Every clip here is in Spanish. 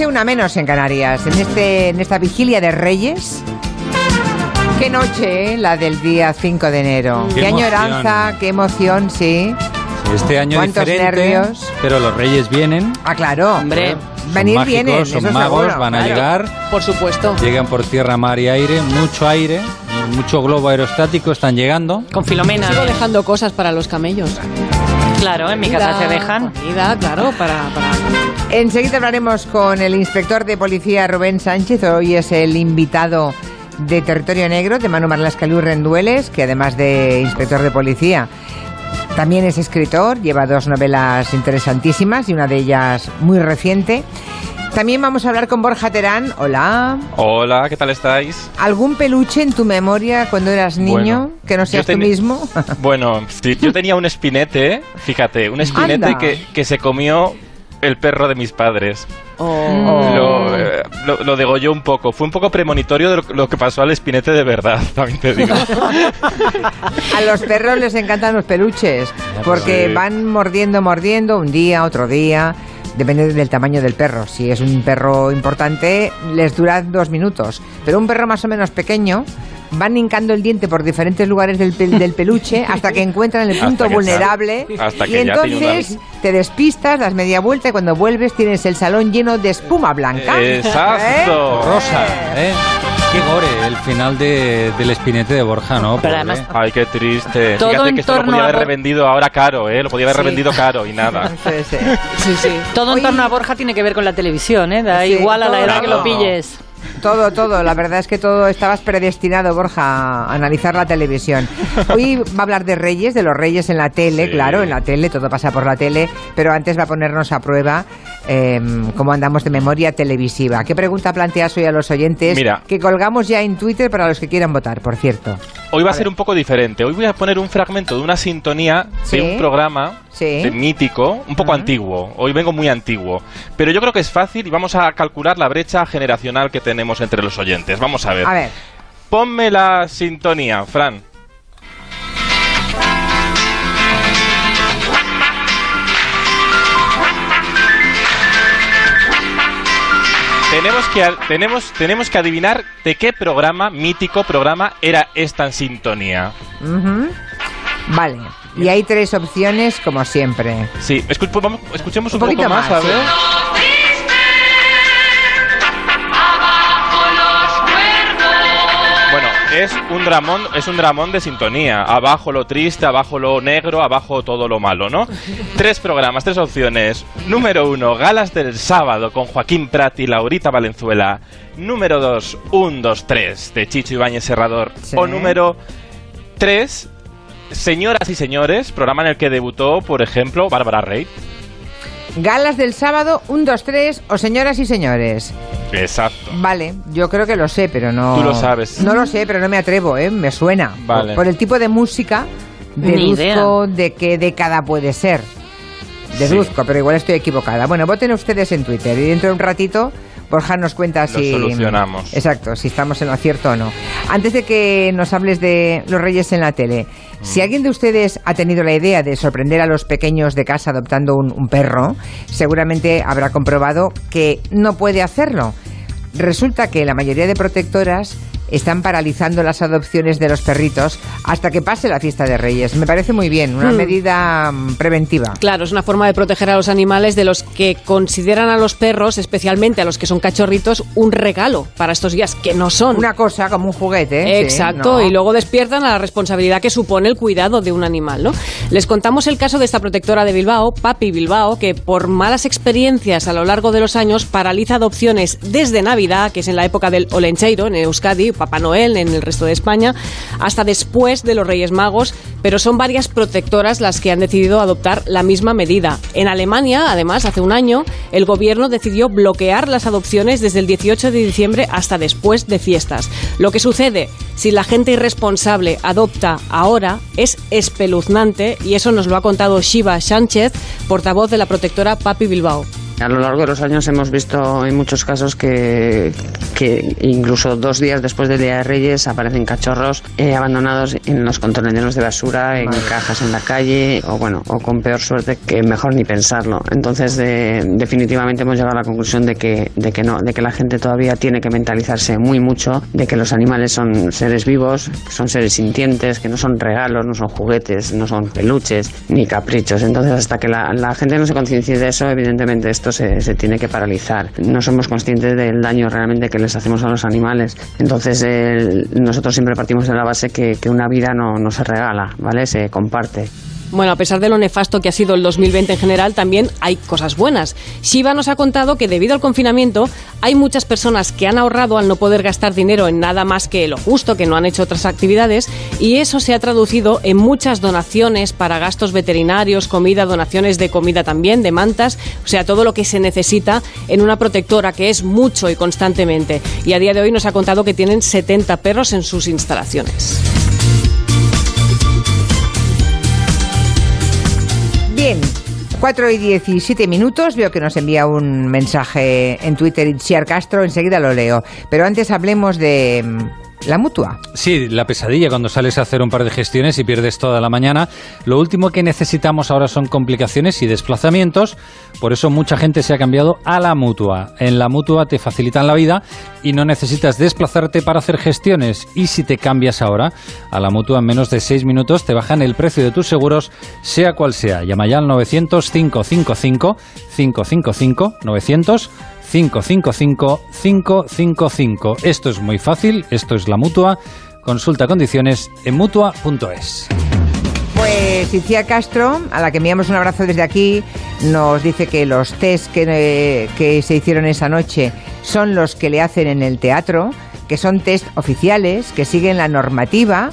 Las 4 y 11, una menos en Canarias. En, este, en esta vigilia de Reyes. Qué noche, ¿eh? la del día 5 de enero. Qué Qué, emoción. añoranza, qué emoción, sí. Este año ¿Cuántos diferente, nervios? pero los reyes vienen. Ah, claro. Hombre, son Venir mágicos, vienen, son eso magos, seguro, van a claro. llegar, por supuesto. llegan por tierra, mar y aire, mucho aire, mucho globo aerostático están llegando. Con Filomena. Sigo bien. dejando cosas para los camellos. Claro, en mi casa se dejan. Comida, claro, para, para... Enseguida hablaremos con el inspector de policía Rubén Sánchez. Hoy es el invitado de Territorio Negro de Manu Marlascalú Rendueles, que además de inspector de policía, también es escritor, lleva dos novelas interesantísimas y una de ellas muy reciente. También vamos a hablar con Borja Terán. Hola. Hola, ¿qué tal estáis? ¿Algún peluche en tu memoria cuando eras niño Bueno, que no seas tú mismo? Bueno, sí, yo tenía un espinete, fíjate, un espinete que, que se comió el perro de mis padres. Oh. Lo, eh, lo, lo degolló un poco. Fue un poco premonitorio de lo, lo que pasó al espinete de verdad, también te digo. A los perros les encantan los peluches porque Sí. van mordiendo, mordiendo un día, otro día. Depende del tamaño del perro. Si es un perro importante, les dura dos minutos. Pero un perro más o menos pequeño, van hincando el diente por diferentes lugares del, pel- del peluche hasta que encuentran el punto vulnerable. Hasta y entonces te despistas, das media vuelta y cuando vuelves tienes el salón lleno de espuma blanca. Exacto. Rosa, ¿eh? Qué gore el final de- del espinete de Borja, ¿no? Pero además- Ay, qué triste. Todo Fíjate en que esto lo torno podía haber revendido ahora caro, ¿eh? Lo podía haber Sí. revendido caro y nada. Sí, sí. Sí, sí. Todo Oye. en torno a Borja tiene que ver con la televisión, ¿eh? Da Sí, igual a la edad que lo pilles. Todo, todo. La verdad es que todo estabas predestinado, Borja, a analizar la televisión. Hoy va a hablar de reyes, de los reyes en la tele, Sí. claro, en la tele, todo pasa por la tele, pero antes va a ponernos a prueba eh, cómo andamos de memoria televisiva. ¿Qué pregunta planteas hoy a los oyentes? Mira. Que colgamos ya en Twitter para los que quieran votar, por cierto. Hoy va a A ser ver. un poco diferente. Hoy voy a poner un fragmento de una sintonía Sí. de un programa Sí. de mítico, un poco Ujú. antiguo. Hoy vengo muy antiguo. Pero yo creo que es fácil y vamos a calcular la brecha generacional que tenemos entre los oyentes. Vamos a ver. A ver, Ponme la sintonía, Fran. Tenemos que, tenemos, tenemos que adivinar de qué programa, mítico programa, era esta sintonía. ujú. vale. Y hay tres opciones, como siempre. Sí, pues vamos, escuchemos un, Un poquito poco más, más, a ver. Bueno, es un dramón, es un dramón de sintonía. Abajo lo triste, abajo lo negro, abajo todo lo malo, ¿no? Tres programas, tres opciones. Número uno, Galas del Sábado con Joaquín Prat y Laurita Valenzuela. Número dos, Un, dos, tres de Chicho Ibáñez Serrador. Sí. O número tres, Señoras y Señores, programa en el que debutó, por ejemplo, Bárbara Rey. Galas del sábado, un, dos, tres, o señoras y señores. Exacto. Vale, yo creo que lo sé, pero no. Tú lo sabes. No lo sé, pero no me atrevo, ¿eh? Me suena. Vale. Por, por el tipo de música, Ni deduzco de qué década puede ser. Deduzco, pero igual estoy equivocada. Bueno, voten ustedes en Twitter y dentro de un ratito Borja nos cuenta Lo si. solucionamos. Exacto, si estamos en lo cierto o no. Antes de que nos hables de los reyes en la tele, Mm. si alguien de ustedes ha tenido la idea de sorprender a los pequeños de casa adoptando un, un perro, seguramente habrá comprobado que no puede hacerlo. Resulta que la mayoría de protectoras están paralizando las adopciones de los perritos hasta que pase la fiesta de Reyes. Me parece muy bien, una Hmm. medida mm, preventiva. Claro, es una forma de proteger a los animales de los que consideran a los perros, especialmente a los que son cachorritos, un regalo para estos días, que no son. Una cosa como un juguete. ¿eh? Sí, Exacto, no. y luego despiertan a la responsabilidad que supone el cuidado de un animal, ¿no? Les contamos el caso de esta protectora de Bilbao, Papi Bilbao, que por malas experiencias a lo largo de los años paraliza adopciones desde Navidad, que es en la época del Olencheiro, en Euskadi, Papá Noel en el resto de España, hasta después de los Reyes Magos, pero son varias protectoras las que han decidido adoptar la misma medida. En Alemania, además, hace un año, el gobierno decidió bloquear las adopciones desde el 18 de diciembre hasta después de fiestas. Lo que sucede si la gente irresponsable adopta ahora es espeluznante y eso nos lo ha contado Shiva Sánchez, portavoz de la protectora Papi Bilbao. A lo largo de los años hemos visto en muchos casos que, que incluso dos días después del Día de Reyes aparecen cachorros eh, abandonados en los contenedores de basura, en cajas en la calle, o bueno, o con peor suerte que mejor ni pensarlo. Entonces, de- definitivamente hemos llegado a la conclusión de que, de que no, de que la gente todavía tiene que mentalizarse muy mucho de que los animales son seres vivos, que son seres sintientes, que no son regalos, no son juguetes, no son peluches ni caprichos. Entonces, hasta que la, la gente no se conciencie de eso, evidentemente se, se tiene que paralizar. No somos conscientes del daño realmente que les hacemos a los animales. Entonces, nosotros siempre partimos de la base que, que una vida no, no se regala, ¿vale? Se comparte. Bueno, a pesar de lo nefasto que ha sido el 2020 en general, también hay cosas buenas. Shiva nos ha contado que debido al confinamiento hay muchas personas que han ahorrado al no poder gastar dinero en nada más que lo justo, que no han hecho otras actividades, y eso se ha traducido en muchas donaciones para gastos veterinarios, comida, donaciones de comida también, de mantas, o sea, todo lo que se necesita en una protectora, que es mucho y constantemente. Y a día de hoy nos ha contado que tienen 70 perros en sus instalaciones. Bien, 4 y 17 minutos. Veo que nos envía un mensaje en Twitter Itziar Castro. Enseguida lo leo. Pero antes hablemos de mm, la mutua. Sí, la pesadilla cuando sales a hacer un par de gestiones y pierdes toda la mañana. Lo último que necesitamos ahora son complicaciones y desplazamientos. Por eso mucha gente se ha cambiado a la mutua. En la mutua te facilitan la vida y no necesitas desplazarte para hacer gestiones. Y si te cambias ahora a la mutua en menos de 6 minutos te bajan el precio de tus seguros, sea cual sea. Llama ya al 900 555 555 900 555 555. Esto es muy fácil, esto es la mutua. Consulta condiciones en mutua.es. Pues Iciar Castro, a la que enviamos un abrazo desde aquí, nos dice que los test que, que se hicieron esa noche son los que le hacen en el teatro, que son test oficiales, que siguen la normativa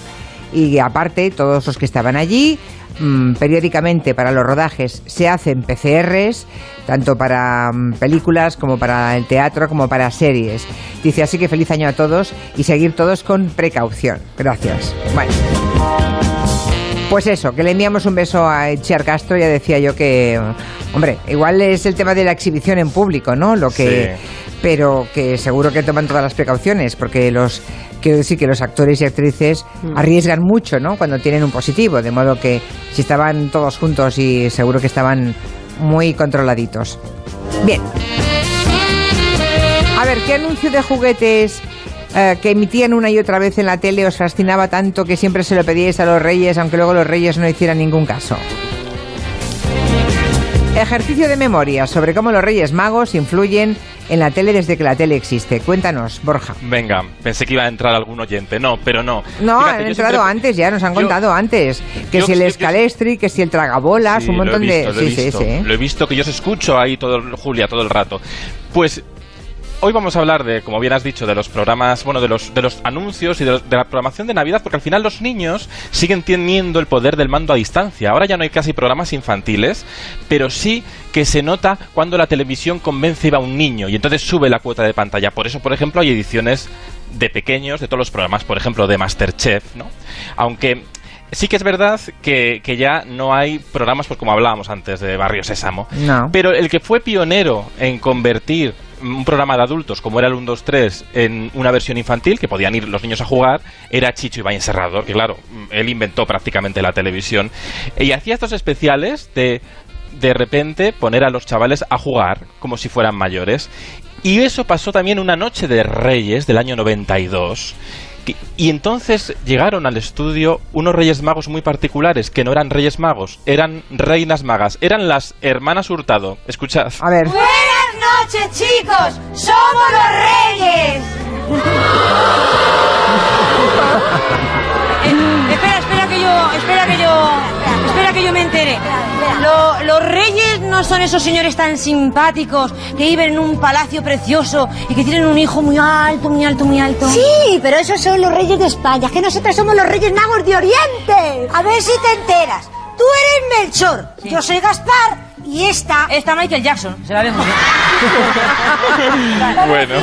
y aparte todos los que estaban allí mm, periódicamente para los rodajes se hacen PCRs, tanto para mm, películas como para el teatro, como para series. Dice así que feliz año a todos y seguir todos con precaución. Gracias. Bueno. Pues eso, que le enviamos un beso a Itziar Castro, ya decía yo que, hombre, igual es el tema de la exhibición en público, ¿no? Lo que, pero que seguro que toman todas las precauciones, porque los, quiero decir que los actores y actrices arriesgan mucho, ¿no? Cuando tienen un positivo, de modo que si estaban todos juntos y seguro que estaban muy controladitos. Bien. A ver, ¿qué anuncio de juguetes eh, que emitían una y otra vez en la tele os fascinaba tanto que siempre se lo pedíais a los reyes, aunque luego los reyes no hicieran ningún caso? Ejercicio de memoria sobre cómo los reyes magos influyen en la tele desde que la tele existe. Cuéntanos, Borja. Venga, pensé que iba a entrar algún oyente. No, pero no. No, Fíjate, han entrado siempre- antes, ya nos han yo- contado antes. Que yo- si el yo- escalestri, que si el tragabolas, Sí, un lo he montón visto, de. Lo he, sí, sí, visto, sí. lo he visto que yo os escucho ahí todo, Julia, todo el rato. Pues hoy vamos a hablar de, como bien has dicho, de los programas, bueno, de los, de los anuncios y de, los- de la programación de Navidad, porque al final los niños siguen teniendo el poder del mando a distancia. Ahora ya no hay casi programas infantiles, pero sí que se nota cuando la televisión convence a un niño y entonces sube la cuota de pantalla. Por eso, por ejemplo, hay ediciones de pequeños de todos los programas, por ejemplo, de Masterchef, ¿no? Aunque sí que es verdad que, que ya no hay programas, pues como hablábamos antes, de Barrio Sésamo. No. Pero el que fue pionero en convertir un programa de adultos como era el 1, 2, 3 en una versión infantil que podían ir los niños a jugar era Chicho Ibáñez Serrador, que claro, él inventó prácticamente la televisión. Y hacía estos especiales de de repente poner a los chavales a jugar como si fueran mayores. Y eso pasó también una noche de Reyes del año 92. Y entonces llegaron al estudio unos Reyes Magos muy particulares, que no eran Reyes Magos, eran Reinas Magas, eran las hermanas Hurtado. Escuchad. A ver. Buenas noches, chicos. Somos los reyes. Eh, espera, espera que yo, espera que yo, que yo me entere. Lo- los reyes no son esos señores tan simpáticos que viven en un palacio precioso y que tienen un hijo muy alto, muy alto, muy alto. Sí, pero esos son los reyes de España, que nosotros somos los reyes magos de Oriente. A ver si te enteras. Tú eres Melchor, yo soy Gaspar Y esta... Está Michael Jackson, se la vemos. Bueno.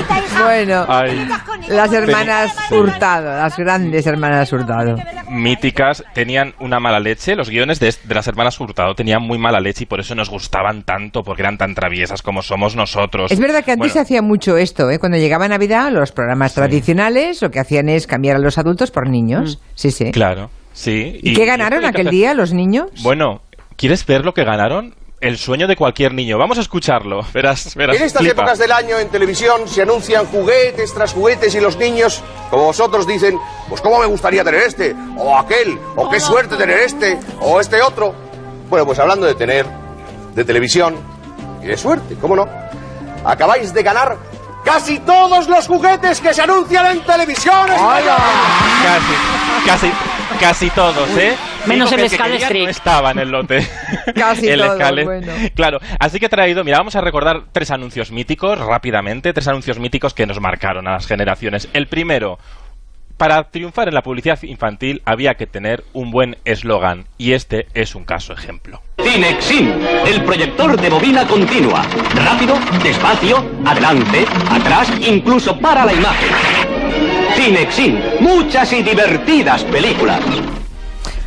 Bueno, Ay. las hermanas Hurtado, las grandes hermanas Hurtado. míticas tenían una mala leche. Los guiones de, de las hermanas Hurtado tenían muy mala leche y por eso nos gustaban tanto, porque eran tan traviesas como somos nosotros. Es verdad que antes Bueno, se hacía mucho esto, ¿eh? Cuando llegaba Navidad, los programas tradicionales lo que hacían es cambiar a los adultos por niños. Sí, sí. Claro, sí. ¿Y, qué ganaron aquel día los niños? Bueno, ¿quieres ver lo que ganaron? El sueño de cualquier niño. Vamos a escucharlo. Verás, verás. En estas flipa. épocas del año en televisión se anuncian juguetes tras juguetes y los niños, como vosotros, dicen, pues cómo me gustaría tener este, o aquel, o qué suerte tener este, o este otro. Bueno, pues hablando de tener, de televisión y de suerte, ¿cómo no? Acabáis de ganar casi todos los juguetes que se anuncian en televisión. Casi, casi, casi todos, ¿eh? Menos Dijo el que Street. No estaba en el lote. Casi el todos, bueno. Claro, así que he traído, mira, vamos a recordar tres anuncios míticos rápidamente, tres anuncios míticos que nos marcaron a las generaciones. El primero, para triunfar en la publicidad infantil había que tener un buen eslogan y este es un caso ejemplo. Cinexin, el proyector de bobina continua. Rápido, despacio, adelante, atrás, incluso para la imagen. Cinexin, muchas y divertidas películas.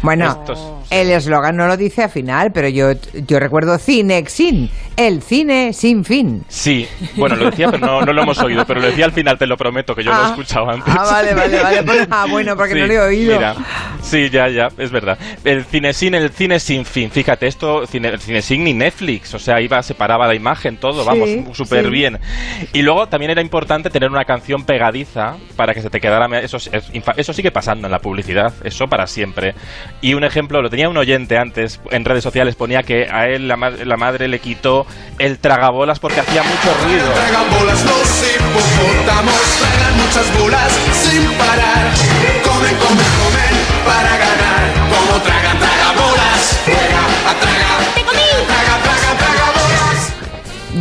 Bueno, Estos- el eslogan no lo dice al final, pero yo, yo recuerdo Cinexin, el cine sin fin. Sí, bueno, lo decía, pero no, no lo hemos oído, pero lo decía al final, te lo prometo, que yo lo he Ah. escuchado antes. Ah, vale, vale, vale. Pues- ah, bueno, porque no lo he oído. Mira, sí, ya, ya, es verdad. El cine sin, el cine sin fin. Fíjate, esto, cine, el cine sin ni Netflix, o sea, iba, separaba la imagen, todo, Sí, vamos, súper sí. bien. Y luego también era importante tener una canción pegadiza para que se te quedara. Eso, eso sigue pasando en la publicidad, eso para siempre. Y un ejemplo, lo tenía un oyente antes en redes sociales, ponía que a él la, la madre le quitó el tragabolas porque hacía mucho ruido.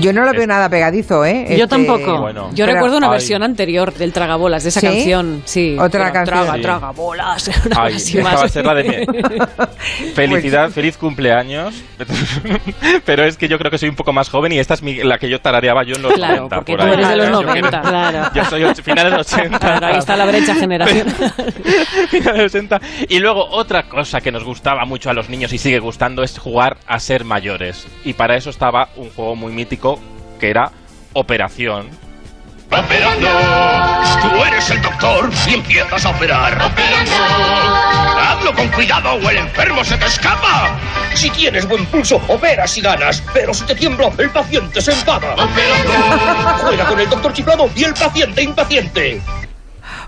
Yo no lo veo nada pegadizo, ¿eh? Yo Este- tampoco. Bueno. Yo Pero- recuerdo una Ay. versión anterior del Tragabolas, de esa ¿Sí? canción. Sí. Otra canción. Traga, Sí. Tragabolas. una Ay, así esta más. va a ser la de mi- Felicidad, feliz cumpleaños. Pero es que yo creo que soy un poco más joven y esta es mi- la que yo tarareaba yo en los Claro, 90. porque por tú ahí. eres de los Yo que- 90. Claro. Yo soy och- finales de 80. Claro, ahí está la brecha generacional. Finales de 80. Y luego otra cosa que nos gustaba mucho a los niños y sigue gustando es jugar a ser mayores. Y para eso estaba un juego muy mítico que era Operación. Operando. Tú eres el doctor y empiezas a operar. Operando. Hazlo con cuidado o el enfermo se te escapa. Si tienes buen pulso, operas y ganas. Pero si te tiembla, el paciente se enfada. Operando. Juega con el doctor chiflado y el paciente impaciente.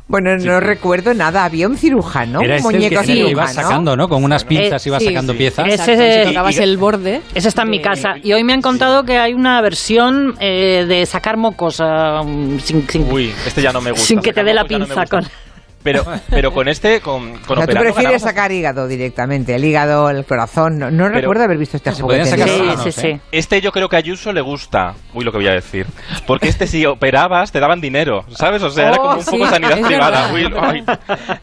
Bueno, no recuerdo nada. Había un cirujano, Era un este el muñeco que tenía- cirujano. iba sacando, ¿no? Con unas pinzas Eh, iba sí, sacando sí. piezas. Ese Exacto, si tocabas y- el borde. Ese está en mi de- casa. Y hoy me han contado que hay una versión eh, de sacar mocos ah, sin, sin- Uy, este ya no me gusta. sin que te dé la no pinza. gusta. con... Pero, pero con este, con, con O sea, tú prefieres sacar hígado directamente, el hígado, el corazón. No, no recuerdo haber visto este ¿no? Sí, órganos, sí, ¿eh? sí. Este yo creo que a Ayuso le gusta. Uy, lo que voy a decir. Porque este si operabas te daban dinero, ¿sabes? O sea, era Oh, como un sí, poco sanidad es privada. verdad. Uy, ay.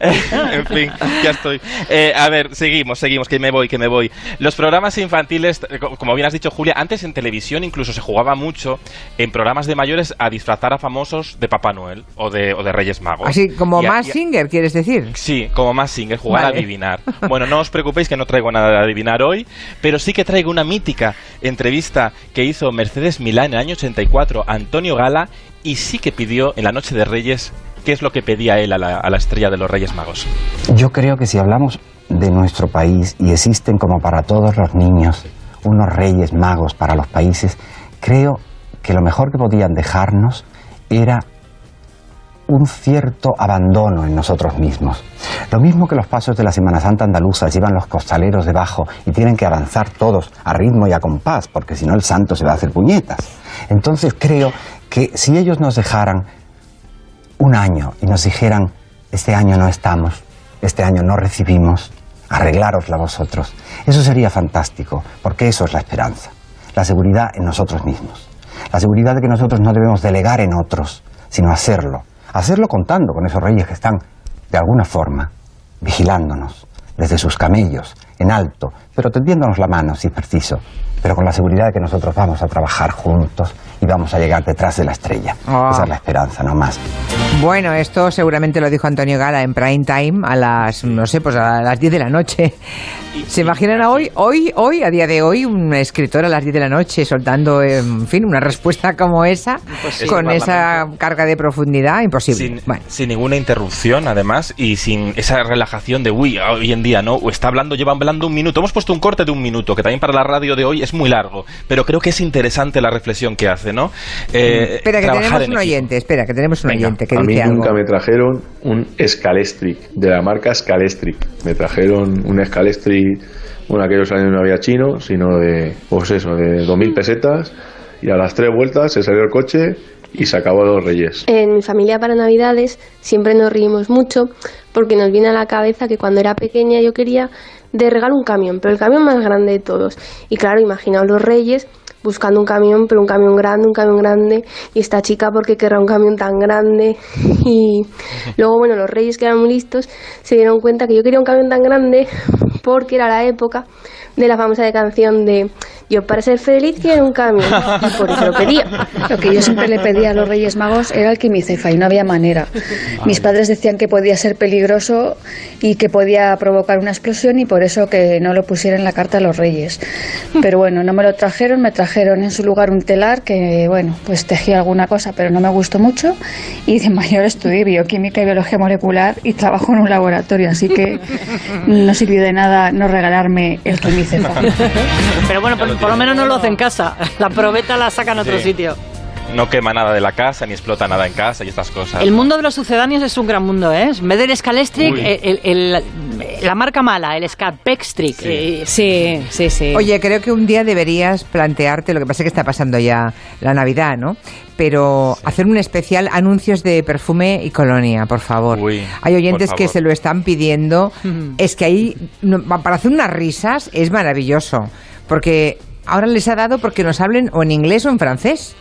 en fin, ya estoy. Eh, a ver, seguimos, seguimos, que me voy, que me voy. Los programas infantiles, eh, co- como bien has dicho Julia, antes en televisión incluso se jugaba mucho en programas de mayores a disfrazar a famosos de Papá Noel o de, o de Reyes Magos. Así como Y a- más y a- Singer, ¿quieres decir? Sí, como más single, jugar Vale. a adivinar. Bueno, no os preocupéis que no traigo nada de adivinar hoy, pero sí que traigo una mítica entrevista que hizo Mercedes Milán en el año 84 a Antonio Gala y sí que pidió en la Noche de Reyes qué es lo que pedía él a la, a la estrella de los Reyes Magos. Yo creo que si hablamos de nuestro país y existen como para todos los niños unos reyes magos para los países, creo que lo mejor que podían dejarnos era un cierto abandono en nosotros mismos. Lo mismo que los pasos de la Semana Santa andaluza llevan los costaleros debajo y tienen que avanzar todos a ritmo y a compás, porque si no el santo se va a hacer puñetas. Entonces creo que si ellos nos dejaran un año y nos dijeran, este año no estamos, este año no recibimos, arreglárosla vosotros, eso sería fantástico, porque eso es la esperanza, la seguridad en nosotros mismos, la seguridad de que nosotros no debemos delegar en otros, sino hacerlo, hacerlo contando con esos reyes que están, de alguna forma, vigilándonos desde sus camellos, en alto, pero tendiéndonos la mano si es preciso, pero con la seguridad de que nosotros vamos a trabajar juntos y vamos a llegar detrás de la estrella. Ah. Esa es la esperanza, no más. Bueno, esto seguramente lo dijo Antonio Gala en prime time a las, no sé, pues a las 10 de la noche. ¿Se imaginan a hoy, hoy, hoy, a día de hoy, un escritor a las 10 de la noche soltando, en fin, una respuesta como esa, Imposible. con esa carga de profundidad? Imposible. Sin, Bueno. sin ninguna interrupción, además, y sin esa relajación de, uy, hoy en día, ¿no? O está hablando, lleva hablando un minuto. Hemos puesto un corte de un minuto, que también para la radio de hoy es muy largo, pero creo que es interesante la reflexión que hace, ¿no? Eh, espera, que tenemos en un equipo. oyente, espera, que tenemos un oyente que a mí dice nunca algo. me trajeron un Scalestric, de la marca Scalestric. Me trajeron un Scalestric, bueno, aquellos años no había chino, sino de, pues eso, de 2.000 pesetas. Y a las tres vueltas se salió el coche y se acabó los reyes. En mi familia para Navidades siempre nos reímos mucho porque nos viene a la cabeza que cuando era pequeña yo quería de regalo un camión, pero el camión más grande de todos. Y claro, imaginaos los reyes buscando un camión, pero un camión grande, un camión grande, y esta chica porque querrá un camión tan grande. Y luego, bueno, los reyes que eran muy listos se dieron cuenta que yo quería un camión tan grande porque era la época de la famosa canción de yo para ser feliz quiero un camión y por eso lo pedía. Lo que yo siempre le pedía a los Reyes Magos era el quimicefa y no había manera. Mis padres decían que podía ser peligroso y que podía provocar una explosión y por eso que no lo pusiera en la carta a los Reyes. Pero bueno, no me lo trajeron, me trajeron en su lugar un telar que, bueno, pues tejí alguna cosa, pero no me gustó mucho y de mayor estudié bioquímica y biología molecular y trabajo en un laboratorio, así que no sirvió de nada no regalarme el quimicefa. Pero bueno, por, por lo menos no lo hace en casa. La probeta la saca en otro Sí. sitio. No quema nada de la casa, ni explota nada en casa y estas cosas. El mundo de los sucedáneos es un gran mundo, ¿eh? En vez del Scalestric, Uy. el- el- la marca mala, el Scapextric. Eh, Sí, sí, sí. Oye, creo que un día deberías plantearte, lo que pasa es que está pasando ya la Navidad, ¿no? Pero hacer un especial anuncios de perfume y colonia, por favor. Uy, Hay oyentes que se lo están pidiendo. Es que ahí, para hacer unas risas, es maravilloso. Porque ahora les ha dado porque nos hablen o en inglés o en francés.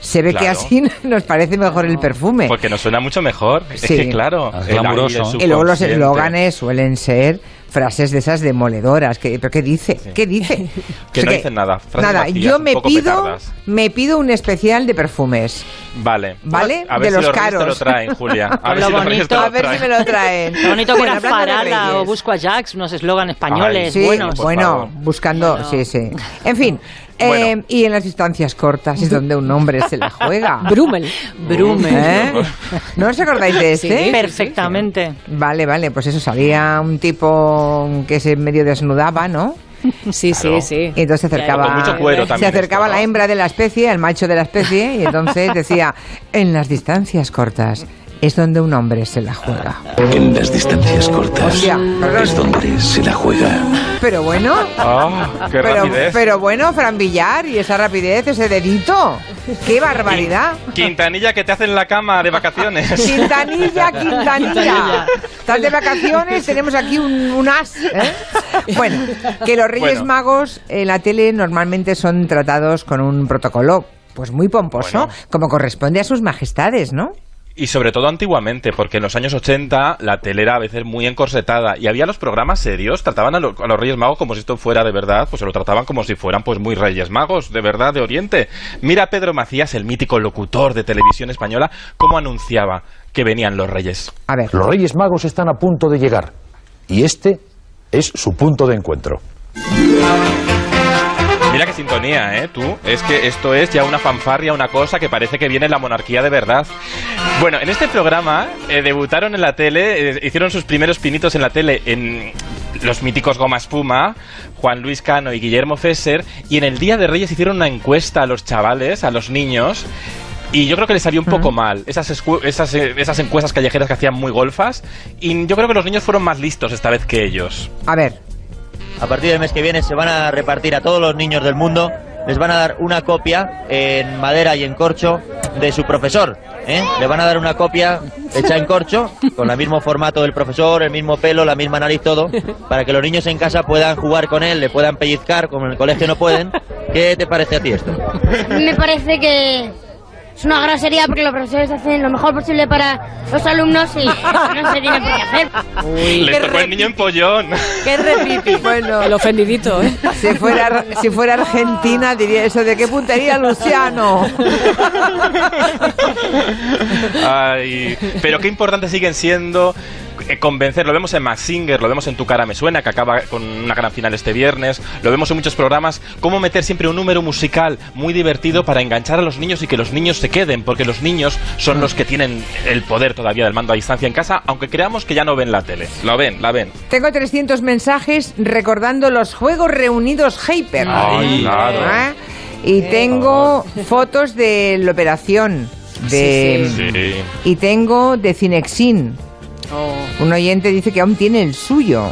Se ve que así nos parece mejor el perfume. Porque nos suena mucho mejor. Es Sí. que claro. El- glamuroso. Y luego los eslóganes suelen ser frases de esas demoledoras. Que, ¿Pero qué dice? ¿Qué dice? Que O sea no dicen nada. frases Nada, vacías, yo me pido, petardas. me pido un especial de perfumes. Vale. ¿Vale? A ver De si los los Reyes te lo caros. traen, Julia. A ver Lo si los Reyes te bonito- lo A ver si traen. me lo traen. Qué bonito que era Farala o Busco a Jax, unos eslogan españoles Sí, buenos. bueno, buscando, sí, sí. En fin, eh, Bueno. y en las distancias cortas es donde un hombre se la juega. Brummel. Brummel. ¿Eh? ¿No os acordáis de este? Perfectamente. Vale, vale, pues eso, salía un tipo que se medio desnudaba, ¿no? Sí, sí, sí. Y entonces se acercaba, Con mucho cuero se acercaba esto, la hembra de la especie, al macho de la especie, y entonces decía, en las distancias cortas es donde un hombre se la juega. En las distancias cortas Hostia, es donde se la juega. Pero bueno, Ah, qué pero, rapidez. pero bueno, Fran Villar, y esa rapidez, ese dedito, qué barbaridad. Quintanilla que te hacen la cama de vacaciones. Quintanilla, Quintanilla. Estás de vacaciones, tenemos aquí un, un as. ¿eh? Bueno, que los Reyes Bueno. Magos en la tele normalmente son tratados con un protocolo pues muy pomposo, Bueno. como corresponde a sus majestades, ¿no? Y sobre todo antiguamente, porque en los años 80 la tele era a veces muy encorsetada y había los programas serios, trataban a, lo- a los Reyes Magos como si esto fuera de verdad, pues se lo trataban como si fueran pues muy Reyes Magos, de verdad, de Oriente. Mira a Pedro Macías, el mítico locutor de televisión española, cómo anunciaba que venían los Reyes. A ver. Los Reyes Magos están a punto de llegar y este es su punto de encuentro. Mira qué sintonía, ¿eh? Tú, es que esto es ya una fanfarria, una cosa que parece que viene la monarquía de verdad. Bueno, en este programa eh, debutaron en la tele, eh, hicieron sus primeros pinitos en la tele en los míticos Goma Espuma, Juan Luis Cano y Guillermo Fesser, y en el Día de Reyes hicieron una encuesta a los chavales, a los niños, y yo creo que les salió un poco mal esas, esas, eh, esas encuestas callejeras que hacían muy golfas, y yo creo que los niños fueron más listos esta vez que ellos. A ver. A partir del mes que viene se van a repartir a todos los niños del mundo, les van a dar una copia en madera y en corcho de su profesor. ¿eh? Le van a dar una copia hecha en corcho, con el mismo formato del profesor, el mismo pelo, la misma nariz, todo, para que los niños en casa puedan jugar con él, le puedan pellizcar, como en el colegio no pueden. ¿Qué te parece a ti esto? Me parece que, es una grosería porque los profesores hacen lo mejor posible para los alumnos y no se tiene por qué hacer. Le tocó el niño en pollón. ¿Qué repite? Bueno, El ofendidito, ¿eh? si fuera, si fuera Argentina diría eso de qué puntería, Luciano. Ay, pero qué importante siguen siendo convencer, lo vemos en Max Singer, lo vemos en Tu cara me suena, que acaba con una gran final este viernes, lo vemos en muchos programas, cómo meter siempre un número musical muy divertido para enganchar a los niños y que los niños se queden, porque los niños son los que tienen el poder todavía del mando a distancia en casa, aunque creamos que ya no ven la tele. Lo ven, la ven. Tengo 300 mensajes recordando los Juegos Reunidos Hyper. Ay, claro. ¿Eh? Y tengo fotos de la operación. De, Sí. Y tengo de Cinexin. Un oyente dice que aún tiene el suyo.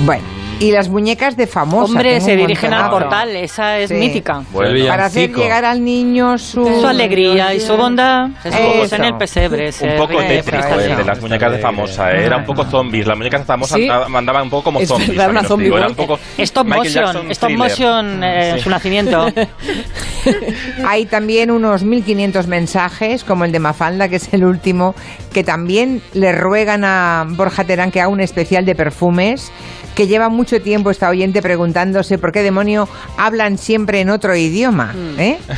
Bueno, y las muñecas de famosa. Hombre, se dirigen al portal, esa es Sí. mítica. Para hacer llegar al niño su, Su alegría y su bondad. Jesús Eso. en el pesebre. se Un poco tétrico el de las muñecas de famosa, ¿eh? era un poco zombies. Las muñecas de famosa Sí. andaban- andaban un poco como Es zombies. verdad, una zombie digo, era un poco Stop Michael motion, Jackson stop thriller. motion eh, Sí. su nacimiento. Hay también unos 1500 mensajes, como el de Mafalda, que es el último, que también le ruegan a Borja Terán que haga un especial de perfumes, que lleva mucho tiempo esta oyente preguntándose por qué demonio hablan siempre en otro idioma. ¿eh?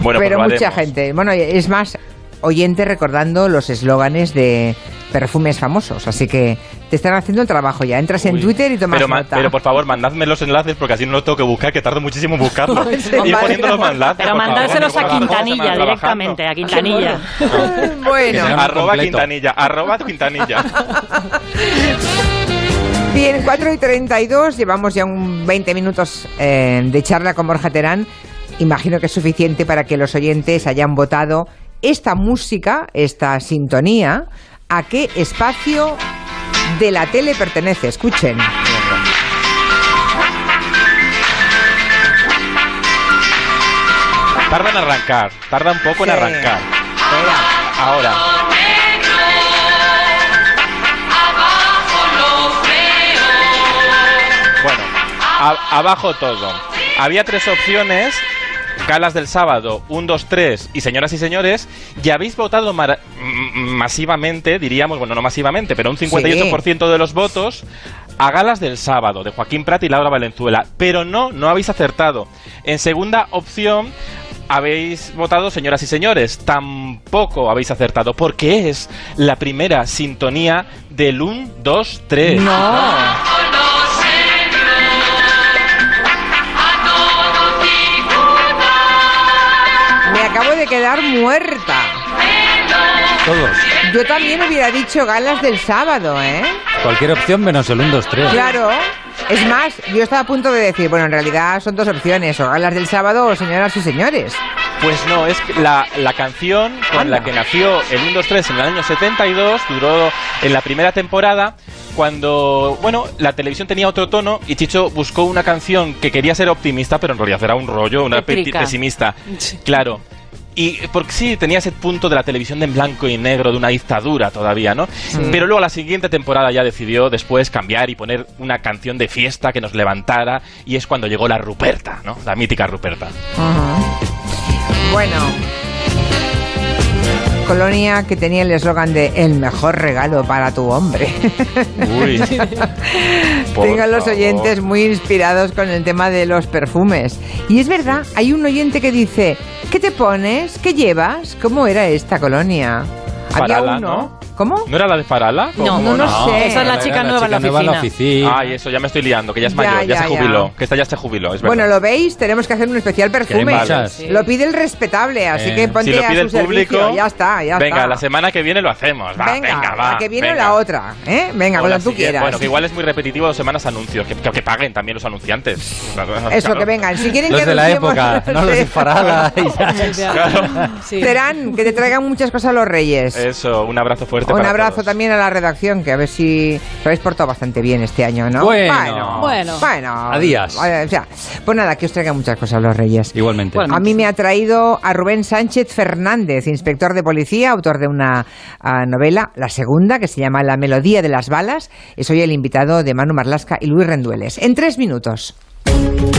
Bueno, pues Pero mucha gente. Bueno, es más, oyente recordando los eslóganes de perfumes famosos. Así que te están haciendo el trabajo ya. Entras en Twitter y tomas Pero, ma- nota. pero por favor, mandadme los enlaces porque así no los tengo que buscar, que tardo muchísimo en buscarlos. Sí, Ir poniendo los enlaces. Pero mandárselos a Quintanilla directamente, a Quintanilla. Bueno. arroba completo. Quintanilla, arroba Quintanilla. Bien, 4 y 32, llevamos ya un 20 minutos eh, de charla con Borja Terán. Imagino que es suficiente para que los oyentes hayan votado esta música, esta sintonía, a qué espacio de la tele pertenece. Escuchen. Tarda en arrancar, tarda un poco en arrancar. Ahora. Bueno, a- abajo todo. Había tres opciones. Galas del sábado, 1, 2, 3 y señoras y señores, y habéis votado masivamente, diríamos, bueno, no masivamente, pero un 58% de los votos a galas del sábado, de Joaquín Prat y Laura Valenzuela. Pero no, no habéis acertado. En segunda opción, habéis votado, señoras y señores, tampoco habéis acertado, porque es la primera sintonía del 1, 2, 3. Me quedar muerta. Todos. Yo también hubiera dicho galas del sábado, ¿eh? Cualquier opción menos el 1, 2, 3. Claro. Es más, yo estaba a punto de decir, bueno, en realidad son dos opciones, o galas del sábado o señoras y señores. Pues no, es la, la canción con la que nació el 1, 2, 3 en el año 72, duró en la primera temporada, cuando, bueno, la televisión tenía otro tono y Chicho buscó una canción que quería ser optimista, pero en realidad era un rollo, una pesimista. Claro. Y porque sí, tenía ese punto de la televisión de en blanco y negro, de una dictadura todavía, ¿no? Pero luego la siguiente temporada ya decidió después cambiar y poner una canción de fiesta que nos levantara, y es cuando llegó la Ruperta, ¿no? La mítica Ruperta. Bueno. Colonia que tenía el eslogan de el mejor regalo para tu hombre. Uy. Por Tengan los oyentes muy inspirados con el tema de los perfumes. Y es verdad, hay un oyente que dice, ¿qué te pones? ¿Qué llevas? ¿Cómo era esta colonia? Había uno. ¿no? ¿Cómo? ¿No era la de Farala? No, ¿Cómo no lo sé. Esa es la chica nueva en la oficina. Ay, eso, ya me estoy liando, que ya es Ya, mayor, ya, ya, se jubiló. ya. Que esta ya se jubiló, es verdad. Bueno, ¿lo veis? Tenemos que hacer un especial perfume. Sí. Lo pide el respetable, así Eh, que ponte si lo a pide su el público, servicio. Ya está, ya venga, está. la semana que viene lo hacemos. Va, venga, venga, va. la que viene o venga. la otra, ¿eh? Venga, cuando tú quieras. Bueno, que igual es muy repetitivo dos semanas anuncios, que, que- que paguen también los anunciantes. Eso, Claro. que vengan. Si quieren Los que de la época, no los de Farala. Serán que te traigan muchas cosas los reyes. Eso, un abrazo fuerte Un para abrazo todos. también a la redacción, que a ver si os habéis portado bastante bien este año, ¿no? Bueno. bueno. Bueno. bueno. Adiós. O sea, pues nada, que os traigan muchas cosas los reyes. Igualmente. A mí me ha traído a Rubén Sánchez Fernández, inspector de policía, autor de una ah, novela, la segunda, que se llama La melodía de las balas. Es hoy el invitado de Manu Marlasca y Luis Rendueles. En tres minutos.